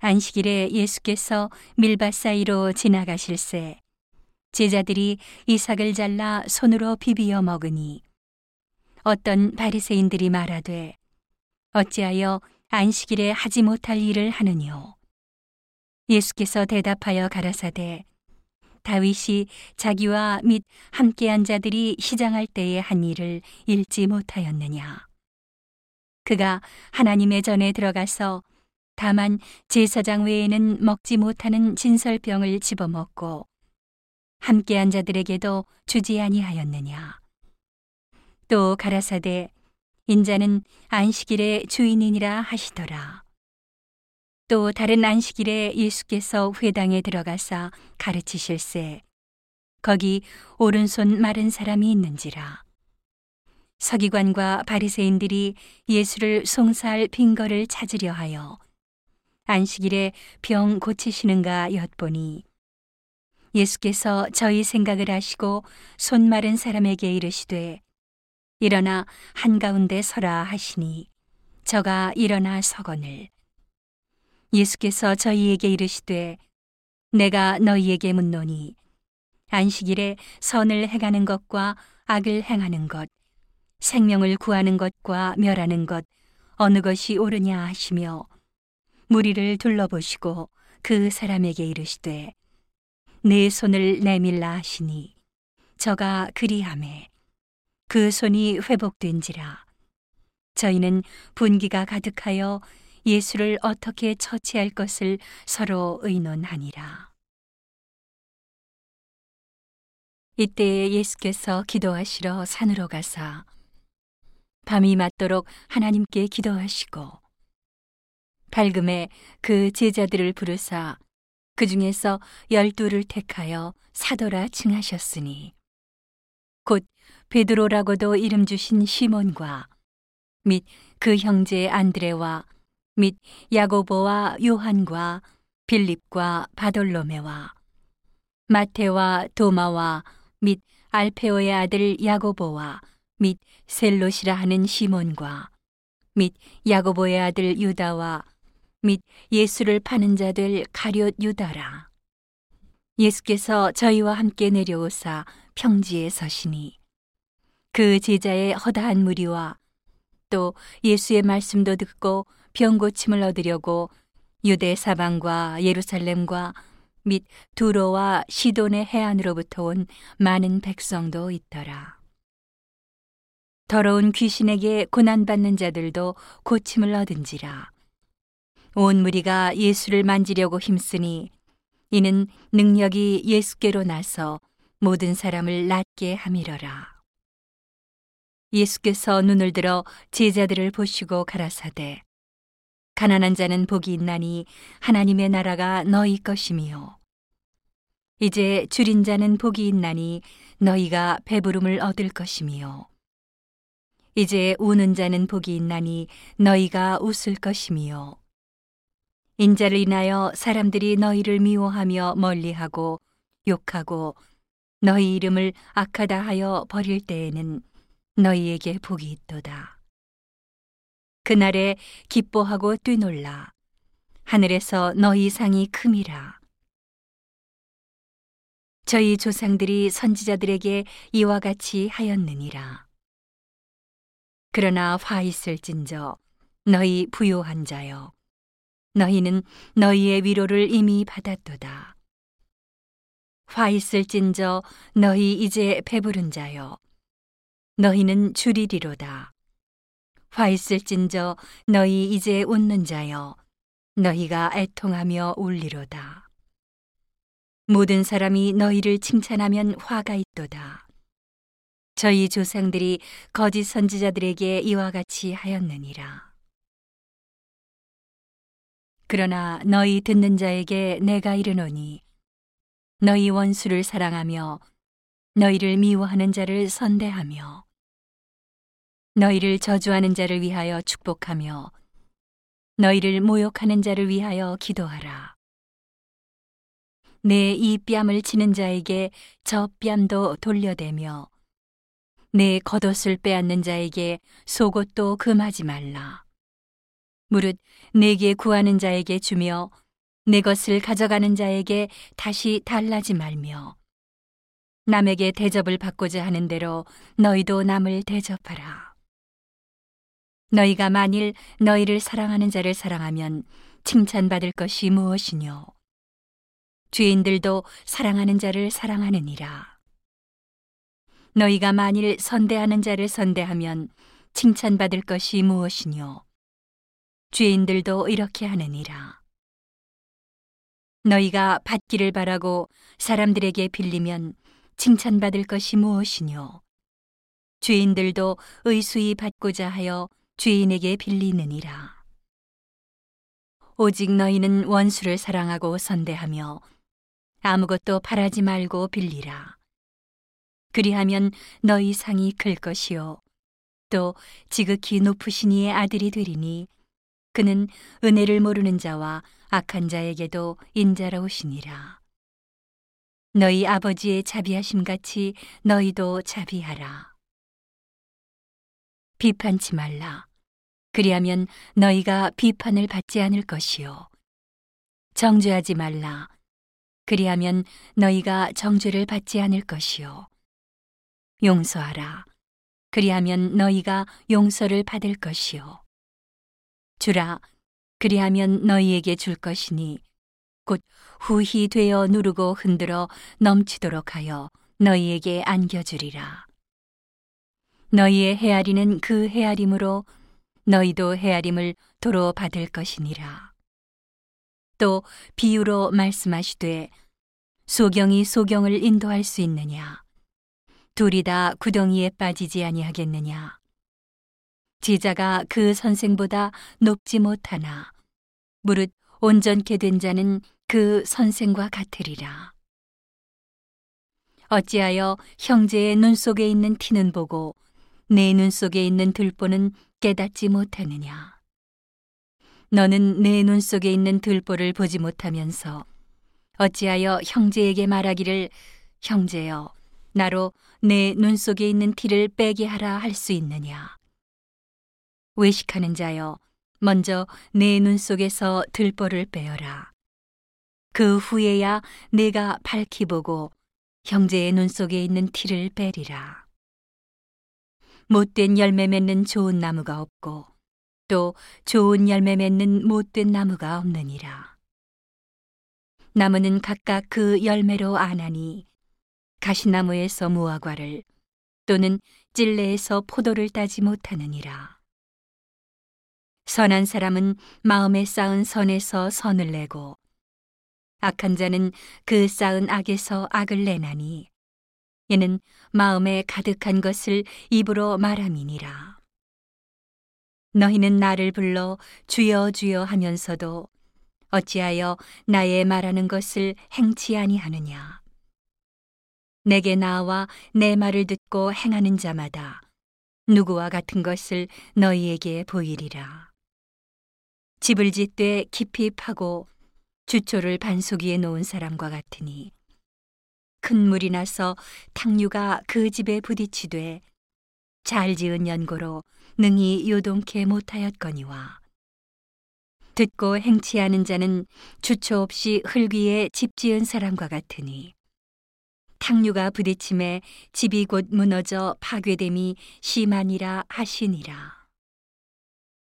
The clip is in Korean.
안식일에 예수께서 밀밭 사이로 지나가실새 제자들이 이삭을 잘라 손으로 비비어 먹으니 어떤 바리새인들이 말하되 어찌하여 안식일에 하지 못할 일을 하느뇨? 예수께서 대답하여 가라사대 다윗이 자기와 및 함께한 자들이 시장할 때에 한 일을 읽지 못하였느냐? 그가 하나님의 전에 들어가서 다만 제사장 외에는 먹지 못하는 진설병을 집어먹고 함께한 자들에게도 주지 아니하였느냐. 또 가라사대 인자는 안식일의 주인이니라 하시더라. 또 다른 안식일에 예수께서 회당에 들어가사 가르치실세 거기 오른손 마른 사람이 있는지라. 서기관과 바리새인들이 예수를 송사할 빈거를 찾으려 하여 안식일에 병 고치시는가 엿보니 예수께서 저희 생각을 하시고 손 마른 사람에게 이르시되 일어나 한가운데 서라 하시니 저가 일어나 서거늘. 예수께서 저희에게 이르시되 내가 너희에게 묻노니 안식일에 선을 행하는 것과 악을 행하는 것 생명을 구하는 것과 멸하는 것 어느 것이 옳으냐 하시며 무리를 둘러보시고 그 사람에게 이르시되 내 손을 내밀라 하시니 저가 그리함에 그 손이 회복된지라 저희는 분기가 가득하여 예수를 어떻게 처치할 것을 서로 의논하니라. 이때에 예수께서 기도하시러 산으로 가사 밤이 맞도록 하나님께 기도하시고 밝음에 그 제자들을 부르사 그 중에서 열두를 택하여 사도라 칭하셨으니 곧 베드로라고도 이름 주신 시몬과 및 그 형제 안드레와 및 야고보와 요한과 빌립과 바돌로메와 마테와 도마와 및 알페오의 아들 야고보와 및 셀롯이라 하는 시몬과 및 야고보의 아들 유다와 및 예수를 파는 자들 가룟 유다라. 예수께서 저희와 함께 내려오사 평지에 서시니 그 제자의 허다한 무리와 또 예수의 말씀도 듣고 병 고침을 얻으려고 유대 사방과 예루살렘과 및 두로와 시돈의 해안으로부터 온 많은 백성도 있더라. 더러운 귀신에게 고난받는 자들도 고침을 얻은지라. 온 무리가 예수를 만지려고 힘쓰니 이는 능력이 예수께로 나서 모든 사람을 낫게 함이러라. 예수께서 눈을 들어 제자들을 보시고 가라사대 가난한 자는 복이 있나니 하나님의 나라가 너희 것이미요 이제 줄인 자는 복이 있나니 너희가 배부름을 얻을 것이미요 이제 우는 자는 복이 있나니 너희가 웃을 것이미요 인자를 인하여 사람들이 너희를 미워하며 멀리하고 욕하고 너희 이름을 악하다 하여 버릴 때에는 너희에게 복이 있도다. 그날에 기뻐하고 뛰놀라. 하늘에서 너희 상이 큼이라. 저희 조상들이 선지자들에게 이와 같이 하였느니라. 그러나 화 있을진저 너희 부요한 자여 너희는 너희의 위로를 이미 받았도다. 화 있을진저 너희 이제 배부른 자여 너희는 줄이리로다. 화 있을진저 너희 이제 웃는 자여 너희가 애통하며 울리로다. 모든 사람이 너희를 칭찬하면 화가 있도다. 저희 조상들이 거짓 선지자들에게 이와 같이 하였느니라. 그러나 너희 듣는 자에게 내가 이르노니 너희 원수를 사랑하며 너희를 미워하는 자를 선대하며 너희를 저주하는 자를 위하여 축복하며 너희를 모욕하는 자를 위하여 기도하라. 내 이 뺨을 치는 자에게 저 뺨도 돌려대며 내 겉옷을 빼앗는 자에게 속옷도 금하지 말라. 무릇 내게 구하는 자에게 주며 내 것을 가져가는 자에게 다시 달라지 말며 남에게 대접을 받고자 하는 대로 너희도 남을 대접하라. 너희가 만일 너희를 사랑하는 자를 사랑하면 칭찬받을 것이 무엇이뇨? 죄인들도 사랑하는 자를 사랑하느니라. 너희가 만일 선대하는 자를 선대하면 칭찬받을 것이 무엇이뇨? 죄인들도 이렇게 하느니라. 너희가 받기를 바라고 사람들에게 빌리면 칭찬받을 것이 무엇이뇨? 죄인들도 의수히 받고자 하여 죄인에게 빌리느니라. 오직 너희는 원수를 사랑하고 선대하며 아무것도 바라지 말고 빌리라. 그리하면 너희 상이 클 것이요. 또 지극히 높으신 이의 아들이 되리니 그는 은혜를 모르는 자와 악한 자에게도 인자로우시니라. 너희 아버지의 자비하심 같이 너희도 자비하라. 비판치 말라. 그리하면 너희가 비판을 받지 않을 것이요. 정죄하지 말라. 그리하면 너희가 정죄를 받지 않을 것이요. 용서하라. 그리하면 너희가 용서를 받을 것이요. 주라. 그리하면 너희에게 줄 것이니 곧 후히 되어 누르고 흔들어 넘치도록 하여 너희에게 안겨주리라. 너희의 헤아리는 그 헤아림으로 너희도 헤아림을 도로 받을 것이니라. 또 비유로 말씀하시되 소경이 소경을 인도할 수 있느냐? 둘이 다 구덩이에 빠지지 아니하겠느냐? 제자가 그 선생보다 높지 못하나 무릇 온전케 된 자는 그 선생과 같으리라. 어찌하여 형제의 눈 속에 있는 티는 보고 내 눈 속에 있는 들보는 깨닫지 못하느냐. 너는 내 눈 속에 있는 들보를 보지 못하면서 어찌하여 형제에게 말하기를 형제여 나로 내 눈 속에 있는 티를 빼게 하라 할 수 있느냐. 외식하는 자여 먼저 내 눈 속에서 들보를 빼어라. 그 후에야 내가 밝히 보고 형제의 눈 속에 있는 티를 빼리라. 못된 열매 맺는 좋은 나무가 없고 또 좋은 열매 맺는 못된 나무가 없느니라. 나무는 각각 그 열매로 아나니 가시나무에서 무화과를 또는 찔레에서 포도를 따지 못하느니라. 선한 사람은 마음에 쌓은 선에서 선을 내고 악한 자는 그 쌓은 악에서 악을 내나니 이는 마음에 가득한 것을 입으로 말함이니라. 너희는 나를 불러 주여 주여 하면서도 어찌하여 나의 말하는 것을 행치 아니하느냐. 내게 나와 내 말을 듣고 행하는 자마다 누구와 같은 것을 너희에게 보이리라. 집을 짓되 깊이 파고 주초를 반석 위에 놓은 사람과 같으니 큰 물이 나서 탕류가 그 집에 부딪히되 잘 지은 연고로 능히 요동케 못하였거니와 듣고 행치하는 자는 주초 없이 흙 위에 집 지은 사람과 같으니 탕류가 부딪힘에 집이 곧 무너져 파괴됨이 심하니라 하시니라.